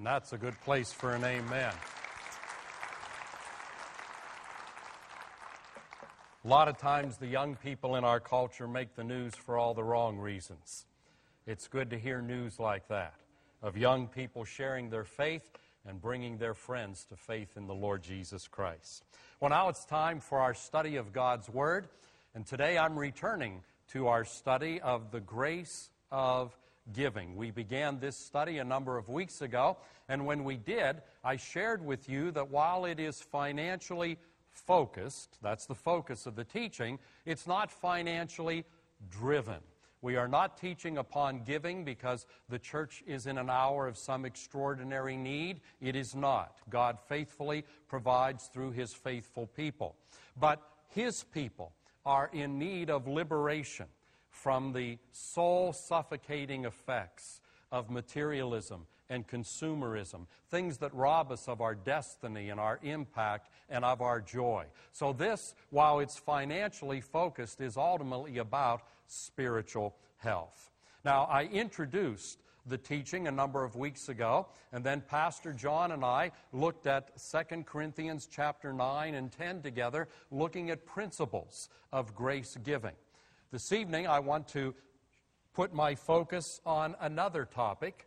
And that's a good place for an amen. A lot of times, the young people in our culture make the news for all the wrong reasons. It's good to hear news like that of young people sharing their faith and bringing their friends to faith in the Lord Jesus Christ. Well, now it's time for our study of God's Word, and today I'm returning to our study of the grace of giving. We began this study a number of weeks ago, and when we did, I shared with you that while it is financially focused, that's the focus of the teaching, it's not financially driven. We are not teaching upon giving because the church is in an hour of some extraordinary need. It is not. God faithfully provides through His faithful people. But His people are in need of liberation from the soul suffocating effects of materialism and consumerism, things that rob us of our destiny and our impact and of our joy. So, this, while it's financially focused, is ultimately about spiritual health. Now, I introduced the teaching a number of weeks ago, and then Pastor John and I looked at 2 Corinthians chapter 9 and 10 together, looking at principles of grace giving. This evening, I want to put my focus on another topic,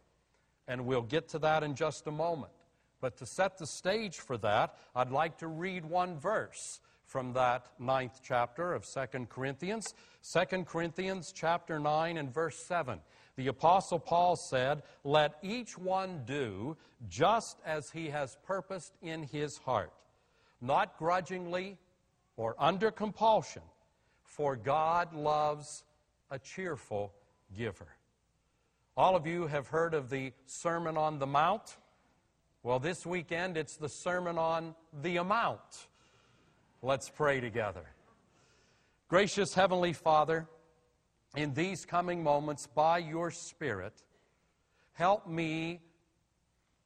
and we'll get to that in just a moment. But to set the stage for that, I'd like to read one verse from that ninth chapter of 2 Corinthians. 2 Corinthians chapter 9 and verse 7. The Apostle Paul said, Let each one do just as he has purposed in his heart, not grudgingly or under compulsion, for God loves a cheerful giver. All of you have heard of the Sermon on the Mount. Well, this weekend it's the Sermon on the Amount. Let's pray together. Gracious Heavenly Father, in these coming moments, by your Spirit, help me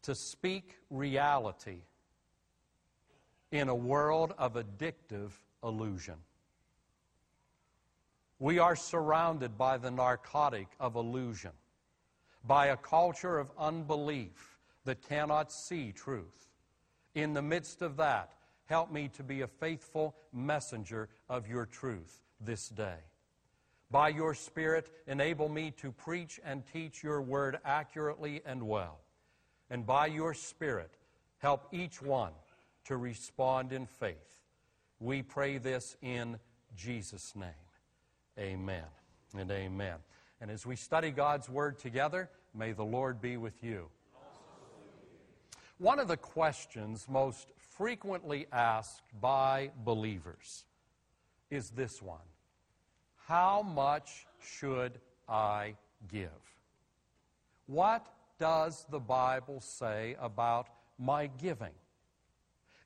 to speak reality in a world of addictive illusion. We are surrounded by the narcotic of illusion, by a culture of unbelief that cannot see truth. In the midst of that, help me to be a faithful messenger of your truth this day. By your Spirit, enable me to preach and teach your word accurately and well. And by your Spirit, help each one to respond in faith. We pray this in Jesus' name. Amen and amen. And as we study God's Word together, may the Lord be with you. One of the questions most frequently asked by believers is this one How much should I give? What does the Bible say about my giving?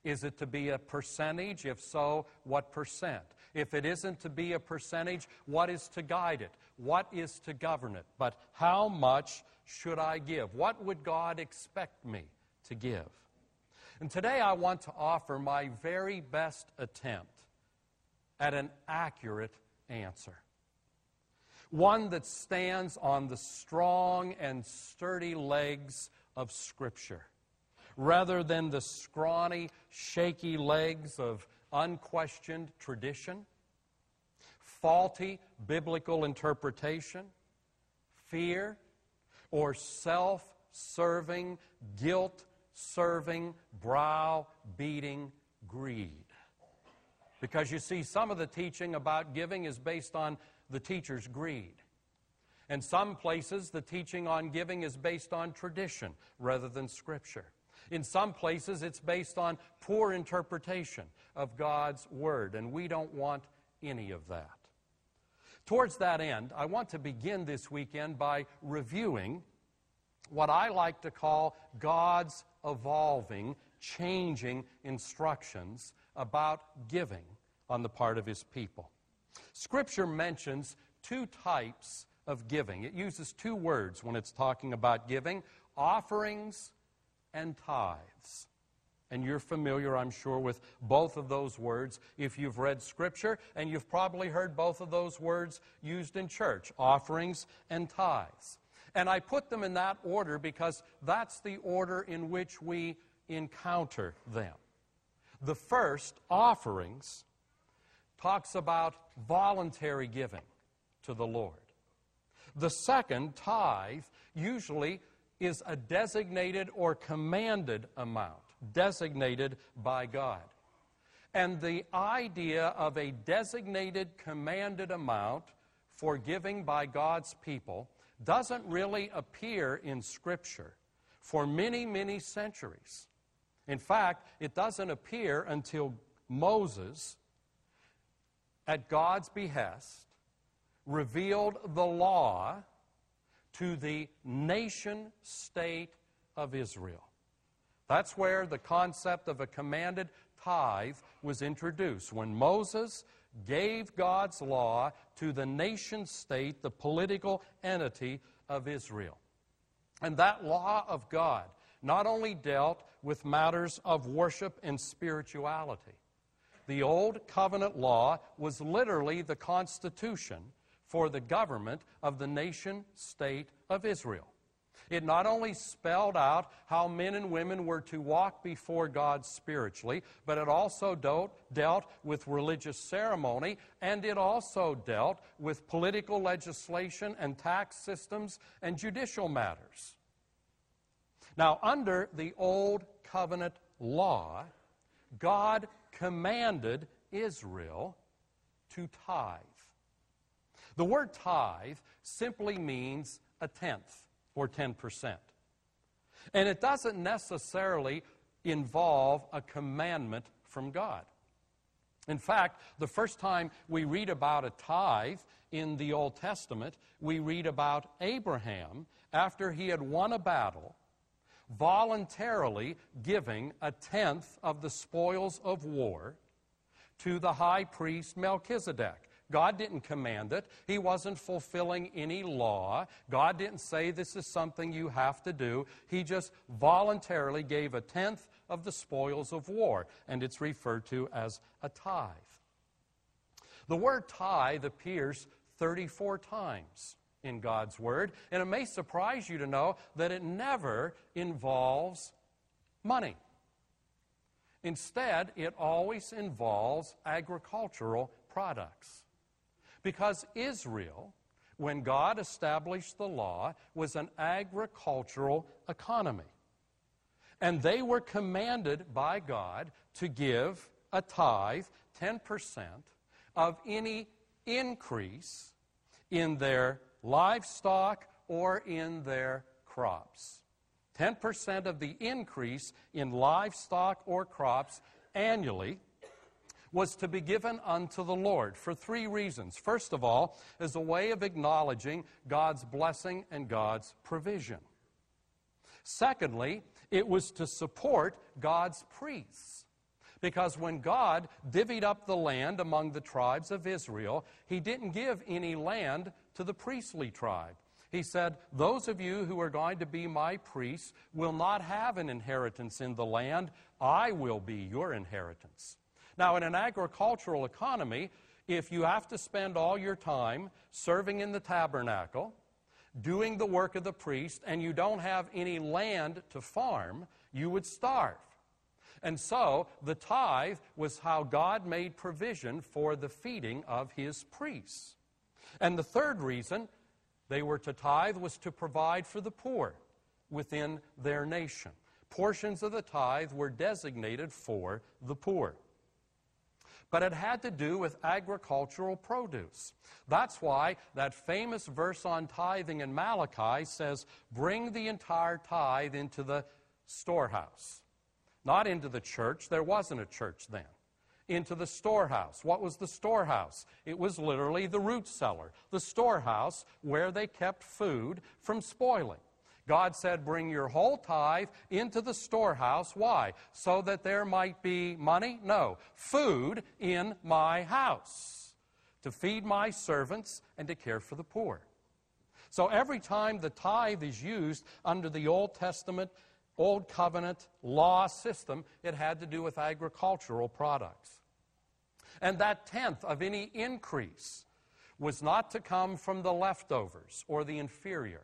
Is it to be a percentage? If so, what percent? If it isn't to be a percentage, what is to guide it? What is to govern it? But how much should I give? What would God expect me to give? And today I want to offer my very best attempt at an accurate answer. One that stands on the strong and sturdy legs of Scripture rather than the scrawny, shaky legs of unquestioned tradition, faulty biblical interpretation, fear, or self serving, guilt serving, brow beating greed. Because you see, some of the teaching about giving is based on the teacher's greed. And some places, the teaching on giving is based on tradition rather than Scripture. In some places, it's based on poor interpretation of God's Word, and we don't want any of that. Towards that end, I want to begin this weekend by reviewing what I like to call God's evolving, changing instructions about giving on the part of His people. Scripture mentions two types of giving. It uses two words when it's talking about giving offerings and tithes. And you're familiar, I'm sure, with both of those words if you've read Scripture, and you've probably heard both of those words used in church offerings and tithes. And I put them in that order because that's the order in which we encounter them. The first, offerings, talks about voluntary giving to the Lord. The second, tithe, usually is a designated or commanded amount, designated by God. And the idea of a designated, commanded amount for giving by God's people doesn't really appear in Scripture for many, many centuries. In fact, it doesn't appear until Moses, at God's behest, revealed the law to the nation state of Israel. That's where the concept of a commanded tithe was introduced. When Moses gave God's law to the nation state, the political entity of Israel. And that law of God not only dealt with matters of worship and spirituality, the Old Covenant law was literally the constitution for the government of the nation state of Israel. It not only spelled out how men and women were to walk before God spiritually, but it also dealt, with religious ceremony, and it also dealt with political legislation and tax systems and judicial matters. Now, under the Old Covenant law, God commanded Israel to tithe. The word tithe simply means a tenth or 10%. And it doesn't necessarily involve a commandment from God. In fact, the first time we read about a tithe in the Old Testament, we read about Abraham after he had won a battle, voluntarily giving a tenth of the spoils of war to the high priest Melchizedek. God didn't command it. He wasn't fulfilling any law. God didn't say this is something you have to do. He just voluntarily gave a tenth of the spoils of war, and it's referred to as a tithe. The word tithe appears 34 times in God's Word, and it may surprise you to know that it never involves money. Instead, it always involves agricultural products. Because Israel, when God established the law, was an agricultural economy. And they were commanded by God to give a tithe, 10%, of any increase in their livestock or in their crops. 10% of the increase in livestock or crops annually was to be given unto the Lord for three reasons. First of all, as a way of acknowledging God's blessing and God's provision. Secondly, it was to support God's priests. Because when God divvied up the land among the tribes of Israel, He didn't give any land to the priestly tribe. He said, Those of you who are going to be my priests will not have an inheritance in the land. I will be your inheritance. Now, in an agricultural economy, if you have to spend all your time serving in the tabernacle, doing the work of the priest, and you don't have any land to farm, you would starve. And so, the tithe was how God made provision for the feeding of his priests. And the third reason they were to tithe was to provide for the poor within their nation. Portions of the tithe were designated for the poor but it had to do with agricultural produce. That's why that famous verse on tithing in Malachi says, Bring the entire tithe into the storehouse. Not into the church, there wasn't a church then. Into the storehouse. What was the storehouse? It was literally the root cellar, the storehouse where they kept food from spoiling. God said, Bring your whole tithe into the storehouse. Why? So that there might be money? No, food in my house to feed my servants and to care for the poor. So every time the tithe is used under the Old Testament, Old Covenant law system, it had to do with agricultural products. And that tenth of any increase was not to come from the leftovers or the inferior.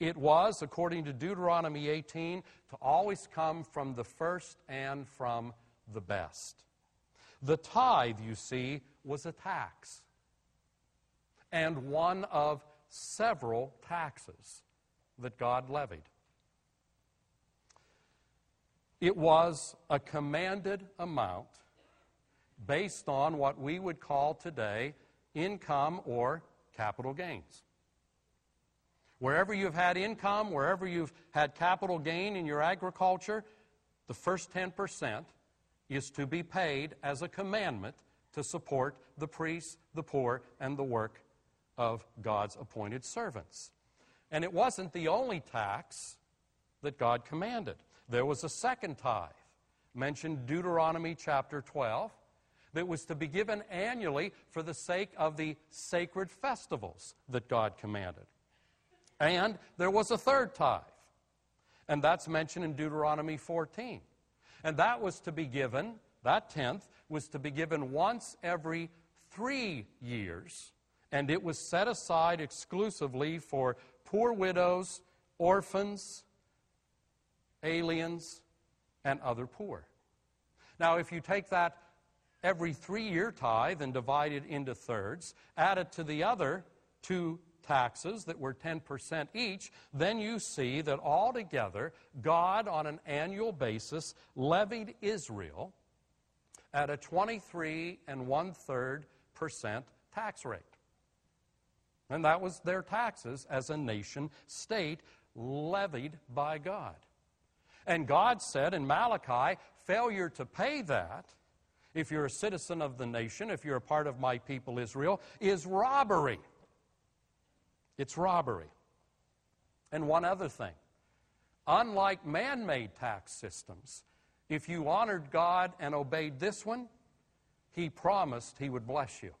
It was, according to Deuteronomy 18, to always come from the first and from the best. The tithe, you see, was a tax, and one of several taxes that God levied. It was a commanded amount based on what we would call today income or capital gains. Wherever you've had income, wherever you've had capital gain in your agriculture, the first 10% is to be paid as a commandment to support the priests, the poor, and the work of God's appointed servants. And it wasn't the only tax that God commanded. There was a second tithe, mentioned Deuteronomy chapter 12, that was to be given annually for the sake of the sacred festivals that God commanded. And there was a third tithe, and that's mentioned in Deuteronomy 14. And that was to be given, that tenth was to be given once every three years, and it was set aside exclusively for poor widows, orphans, aliens, and other poor. Now, if you take that every three year tithe and divide it into thirds, add it to the other two taxes that were 10% each, then you see that altogether God, on an annual basis, levied Israel at a 23 and one third percent tax rate. And that was their taxes as a nation state levied by God. And God said in Malachi, failure to pay that, if you're a citizen of the nation, if you're a part of my people Israel, is robbery. It's robbery. And one other thing unlike man made tax systems, if you honored God and obeyed this one, He promised He would bless you.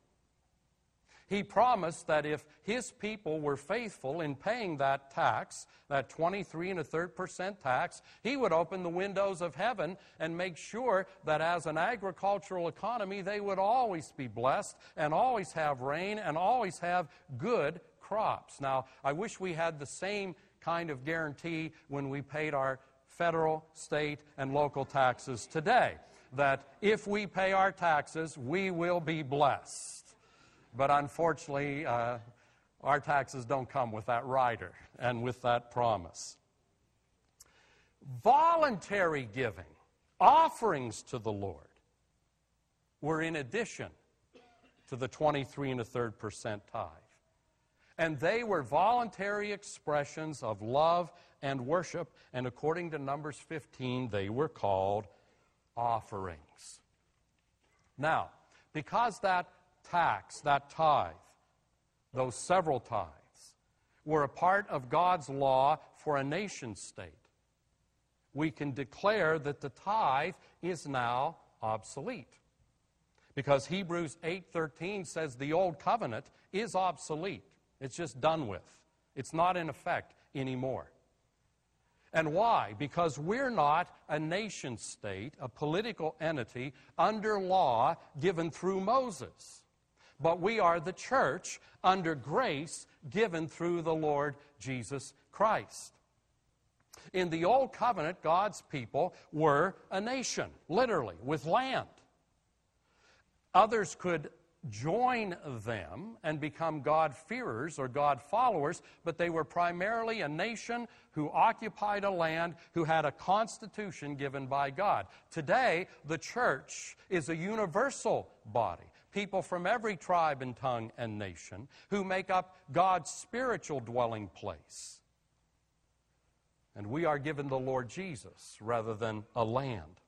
He promised that if his people were faithful in paying that tax, that 23 and a third percent tax, he would open the windows of heaven and make sure that as an agricultural economy, they would always be blessed and always have rain and always have good crops. Now, I wish we had the same kind of guarantee when we paid our federal, state, and local taxes today. That if we pay our taxes, we will be blessed. But unfortunately, uh, our taxes don't come with that rider and with that promise. Voluntary giving, offerings to the Lord, were in addition to the 23 and a third percent tithe. And they were voluntary expressions of love and worship, and according to Numbers 15, they were called offerings. Now, because that tax, that tithe, those several tithes, were a part of God's law for a nation state. We can declare that the tithe is now obsolete. Because Hebrews 8:13 says the old covenant is obsolete. It's just done with. It's not in effect anymore. And why? Because we're not a nation state, a political entity under law given through Moses but we are the church under grace given through the Lord Jesus Christ. In the Old Covenant, God's people were a nation, literally, with land. Others could join them and become God-fearers or God-followers, but they were primarily a nation who occupied a land, who had a constitution given by God. Today, the church is a universal body people from every tribe and tongue and nation who make up God's spiritual dwelling place. And we are given the Lord Jesus rather than a land.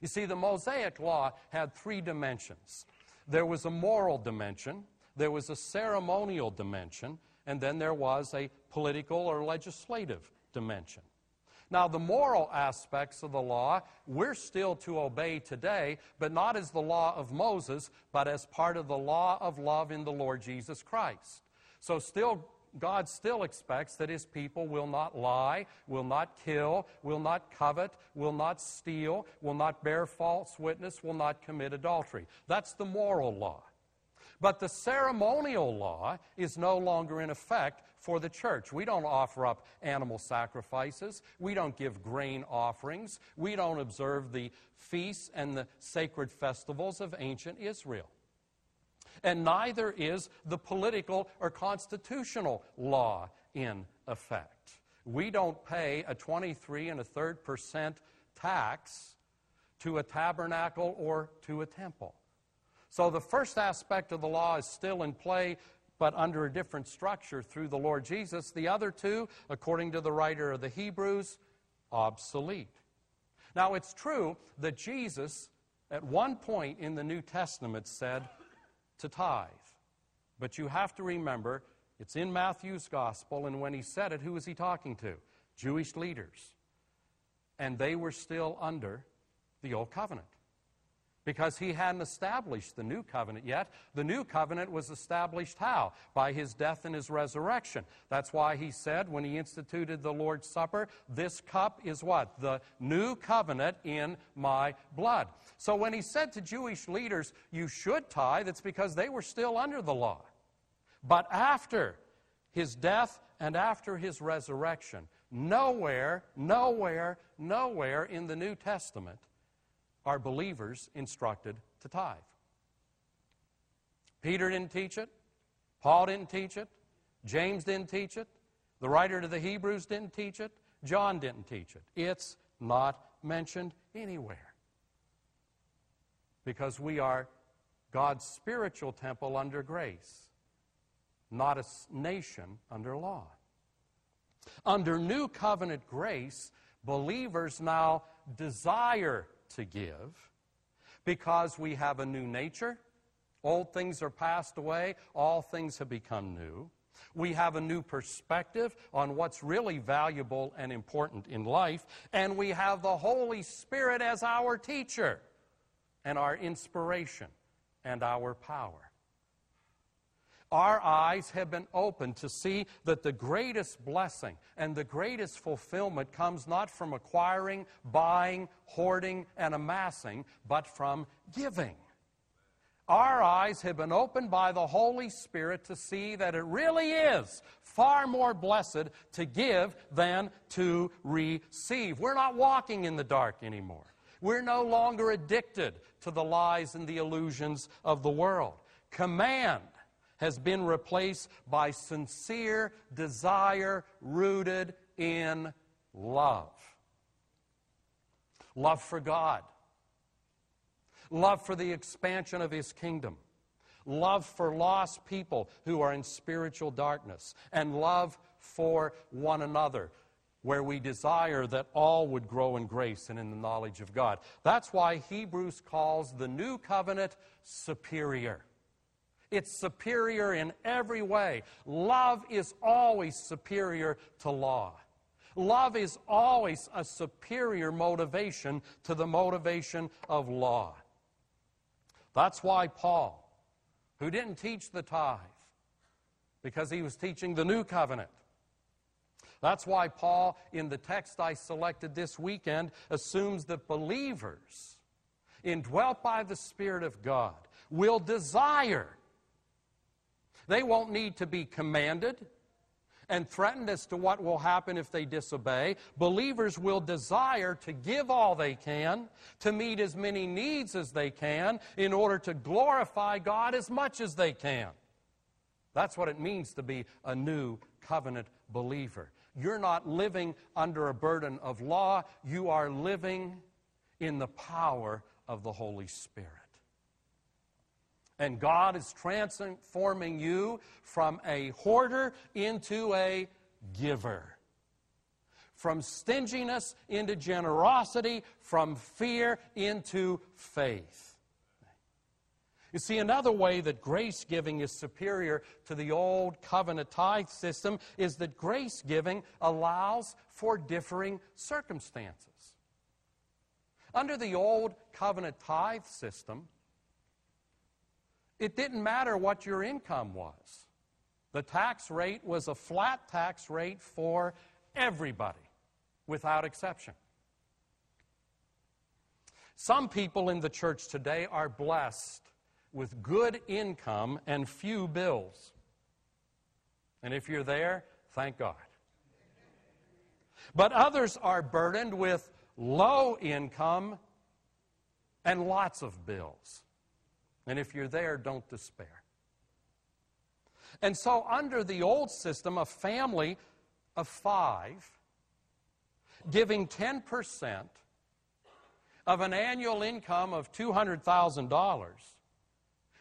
You see, the Mosaic Law had three dimensions there was a moral dimension, there was a ceremonial dimension, and then there was a political or legislative dimension. Now, the moral aspects of the law, we're still to obey today, but not as the law of Moses, but as part of the law of love in the Lord Jesus Christ. So, still, God still expects that His people will not lie, will not kill, will not covet, will not steal, will not bear false witness, will not commit adultery. That's the moral law. But the ceremonial law is no longer in effect for the church. We don't offer up animal sacrifices. We don't give grain offerings. We don't observe the feasts and the sacred festivals of ancient Israel. And neither is the political or constitutional law in effect. We don't pay a 23 and a third percent tax to a tabernacle or to a temple. So the first aspect of the law is still in play, but under a different structure through the Lord Jesus. The other two, according to the writer of the Hebrews, obsolete. Now it's true that Jesus, at one point in the New Testament, said to tithe. But you have to remember, it's in Matthew's gospel, and when he said it, who was he talking to? Jewish leaders. And they were still under the old covenant because he hadn't established the new covenant yet. The new covenant was established how? By his death and his resurrection. That's why he said when he instituted the Lord's Supper, this cup is what? The new covenant in my blood. So when he said to Jewish leaders, you should tithe, it's because they were still under the law. But after his death and after his resurrection, nowhere, nowhere, nowhere in the New Testament are believers instructed to tithe. Peter didn't teach it. Paul didn't teach it. James didn't teach it. The writer to the Hebrews didn't teach it. John didn't teach it. It's not mentioned anywhere. Because we are God's spiritual temple under grace, not a nation under law. Under new covenant grace, believers now desire to give because we have a new nature. Old things are passed away, all things have become new. We have a new perspective on what's really valuable and important in life, and we have the Holy Spirit as our teacher and our inspiration and our power our eyes have been opened to see that the greatest blessing and the greatest fulfillment comes not from acquiring, buying, hoarding, and amassing, but from giving. Our eyes have been opened by the Holy Spirit to see that it really is far more blessed to give than to receive. We're not walking in the dark anymore. We're no longer addicted to the lies and the illusions of the world. Command has been replaced by sincere desire rooted in love. Love for God, love for the expansion of His kingdom, love for lost people who are in spiritual darkness, and love for one another where we desire that all would grow in grace and in the knowledge of God. That's why Hebrews calls the new covenant superior. It's superior in every way. Love is always superior to law. Love is always a superior motivation to the motivation of law. That's why Paul, who didn't teach the tithe, because he was teaching the new covenant, that's why Paul, in the text I selected this weekend, assumes that believers, indwelt by the Spirit of God, will desire they won't need to be commanded and threatened as to what will happen if they disobey. Believers will desire to give all they can, to meet as many needs as they can, in order to glorify God as much as they can. That's what it means to be a new covenant believer. You're not living under a burden of law, you are living in the power of the Holy Spirit. And God is transforming you from a hoarder into a giver. From stinginess into generosity, from fear into faith. You see, another way that grace giving is superior to the old covenant tithe system is that grace giving allows for differing circumstances. Under the old covenant tithe system, it didn't matter what your income was. The tax rate was a flat tax rate for everybody, without exception. Some people in the church today are blessed with good income and few bills. And if you're there, thank God. But others are burdened with low income and lots of bills. And if you're there, don't despair. And so, under the old system, a family of five giving 10% of an annual income of $200,000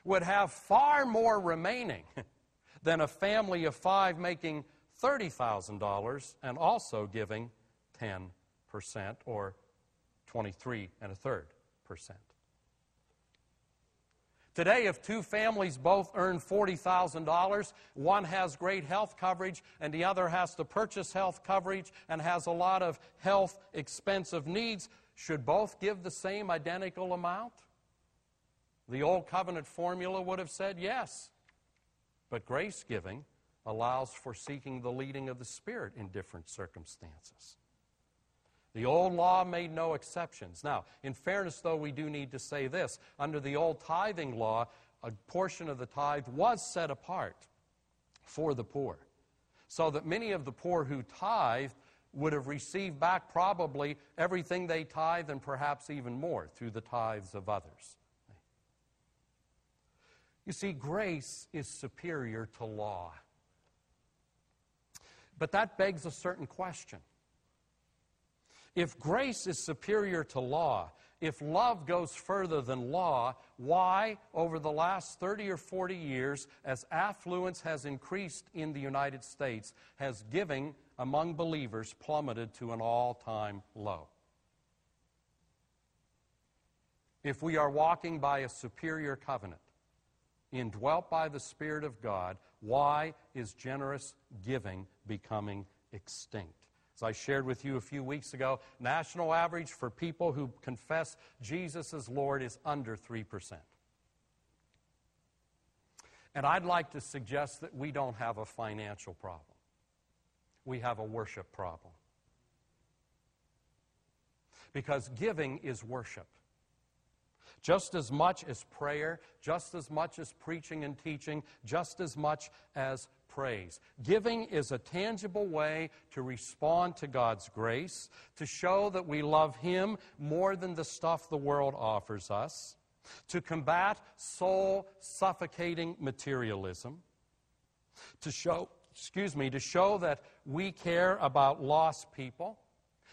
would have far more remaining than a family of five making $30,000 and also giving 10% or 23 and a third percent. Today, if two families both earn $40,000, one has great health coverage and the other has to purchase health coverage and has a lot of health expensive needs, should both give the same identical amount? The old covenant formula would have said yes. But grace giving allows for seeking the leading of the Spirit in different circumstances. The old law made no exceptions. Now, in fairness, though, we do need to say this. Under the old tithing law, a portion of the tithe was set apart for the poor. So that many of the poor who tithed would have received back probably everything they tithe and perhaps even more through the tithes of others. You see, grace is superior to law. But that begs a certain question. If grace is superior to law, if love goes further than law, why, over the last 30 or 40 years, as affluence has increased in the United States, has giving among believers plummeted to an all time low? If we are walking by a superior covenant, indwelt by the Spirit of God, why is generous giving becoming extinct? As I shared with you a few weeks ago, national average for people who confess Jesus as Lord is under 3%. And I'd like to suggest that we don't have a financial problem. We have a worship problem. Because giving is worship. Just as much as prayer, just as much as preaching and teaching, just as much as praise. Giving is a tangible way to respond to God's grace, to show that we love Him more than the stuff the world offers us, to combat soul suffocating materialism, to show, excuse me, to show that we care about lost people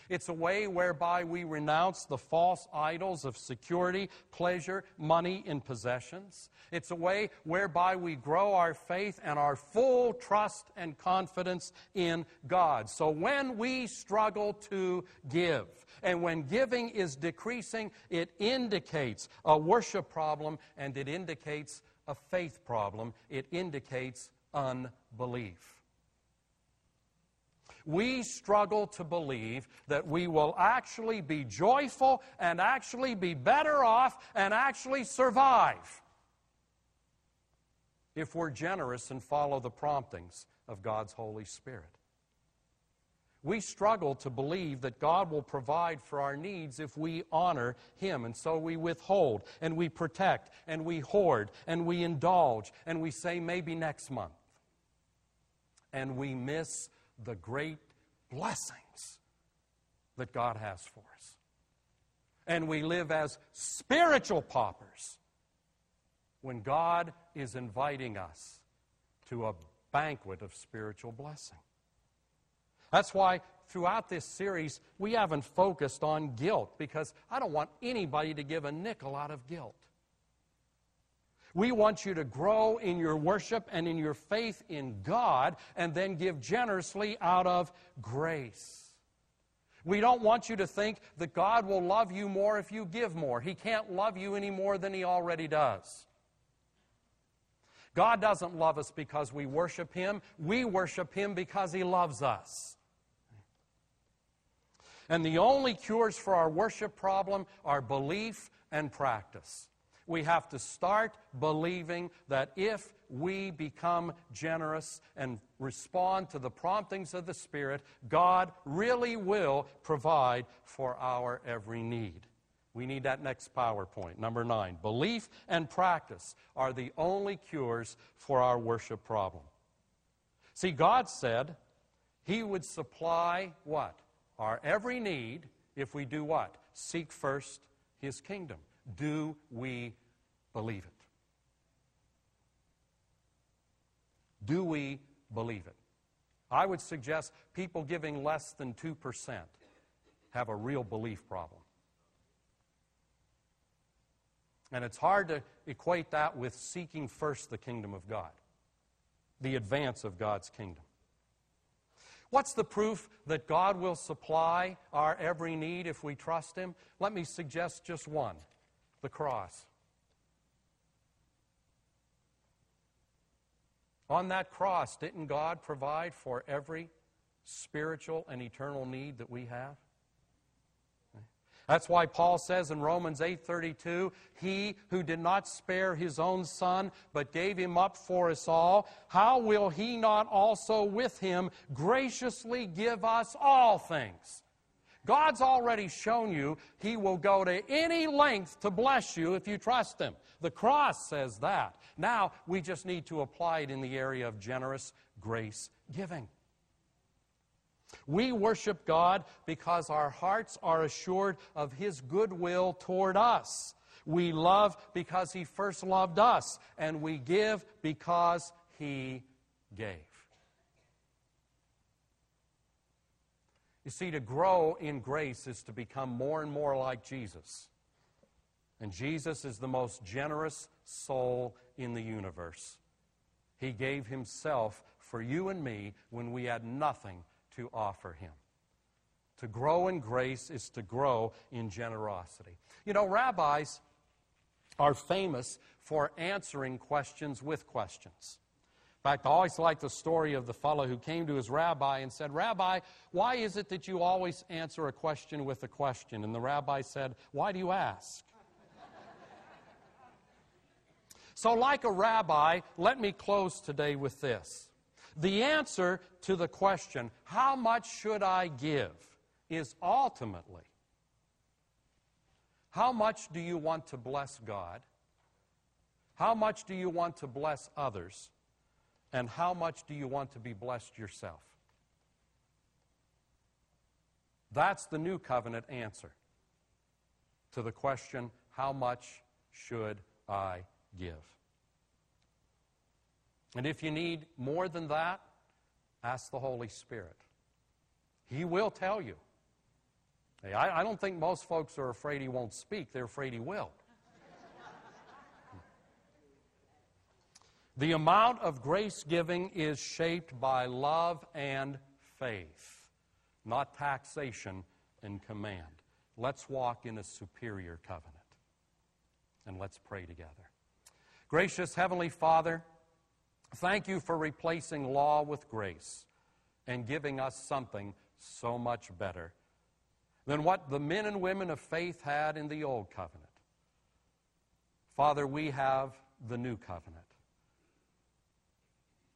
it's a way whereby we renounce the false idols of security, pleasure, money, and possessions. It's a way whereby we grow our faith and our full trust and confidence in God. So when we struggle to give, and when giving is decreasing, it indicates a worship problem and it indicates a faith problem. It indicates unbelief we struggle to believe that we will actually be joyful and actually be better off and actually survive if we're generous and follow the promptings of God's Holy Spirit. We struggle to believe that God will provide for our needs if we honor Him. And so we withhold and we protect and we hoard and we indulge and we say maybe next month. And we miss the great blessings that God has for us. And we live as spiritual paupers when God is inviting us to a banquet of spiritual blessing. That's why throughout this series we haven't focused on guilt because I don't want anybody to give a nickel out of guilt. We want you to grow in your worship and in your faith in God and then give generously out of grace. We don't want you to think that God will love you more if you give more. He can't love you any more than He already does. God doesn't love us because we worship Him, we worship Him because He loves us. And the only cures for our worship problem are belief and practice we have to start believing that if we become generous and respond to the promptings of the Spirit, God really will provide for our every need. We need that next PowerPoint. Number nine. Belief and practice are the only cures for our worship problem. See, God said He would supply what? Our every need if we do what? Seek first His kingdom. Do we believe it? Do we believe it? I would suggest people giving less than 2% have a real belief problem. And it's hard to equate that with seeking first the kingdom of God, the advance of God's kingdom. What's the proof that God will supply our every need if we trust Him? Let me suggest just one the cross. On that cross, didn't God provide for every spiritual and eternal need that we have? That's why Paul says in Romans 8:32, "He who did not spare his own son, but gave him up for us all, how will he not also with him graciously give us all things?" God's already shown you he will go to any length to bless you if you trust him. The cross says that. Now we just need to apply it in the area of generous grace giving. We worship God because our hearts are assured of His goodwill toward us. We love because He first loved us, and we give because He gave. You see, to grow in grace is to become more and more like Jesus. And Jesus is the most generous soul in the universe. He gave Himself for you and me when we had nothing to offer him. To grow in grace is to grow in generosity. You know, rabbis are famous for answering questions with questions. In fact, I always like the story of the fellow who came to his rabbi and said, Rabbi, why is it that you always answer a question with a question? And the rabbi said, Why do you ask? so, like a rabbi, let me close today with this. The answer to the question, how much should I give, is ultimately, how much do you want to bless God? How much do you want to bless others? And how much do you want to be blessed yourself? That's the new covenant answer to the question, how much should I give? And if you need more than that, ask the Holy Spirit. He will tell you. Hey, I, I don't think most folks are afraid he won't speak, they're afraid he will. The amount of grace giving is shaped by love and faith, not taxation and command. Let's walk in a superior covenant. And let's pray together. Gracious Heavenly Father, Thank you for replacing law with grace and giving us something so much better than what the men and women of faith had in the old covenant. Father, we have the new covenant.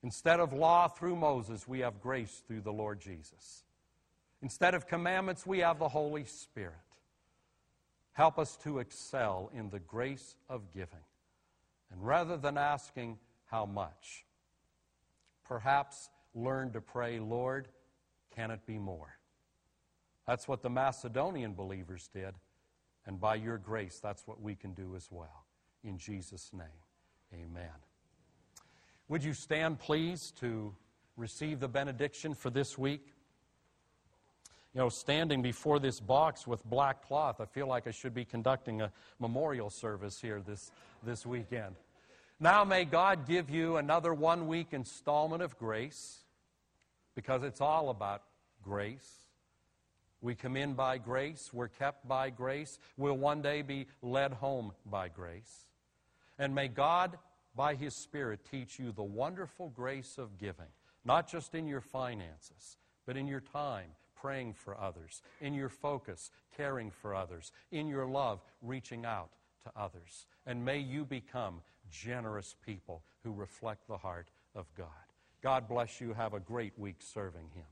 Instead of law through Moses, we have grace through the Lord Jesus. Instead of commandments, we have the Holy Spirit. Help us to excel in the grace of giving. And rather than asking, how much. Perhaps learn to pray, Lord, can it be more? That's what the Macedonian believers did, and by your grace, that's what we can do as well. In Jesus' name, amen. Would you stand, please, to receive the benediction for this week? You know, standing before this box with black cloth, I feel like I should be conducting a memorial service here this, this weekend. Now may God give you another one week installment of grace because it's all about grace. We come in by grace, we're kept by grace, we'll one day be led home by grace. And may God, by His Spirit, teach you the wonderful grace of giving, not just in your finances, but in your time, praying for others, in your focus, caring for others, in your love, reaching out to others. And may you become generous people who reflect the heart of God. God bless you. Have a great week serving Him.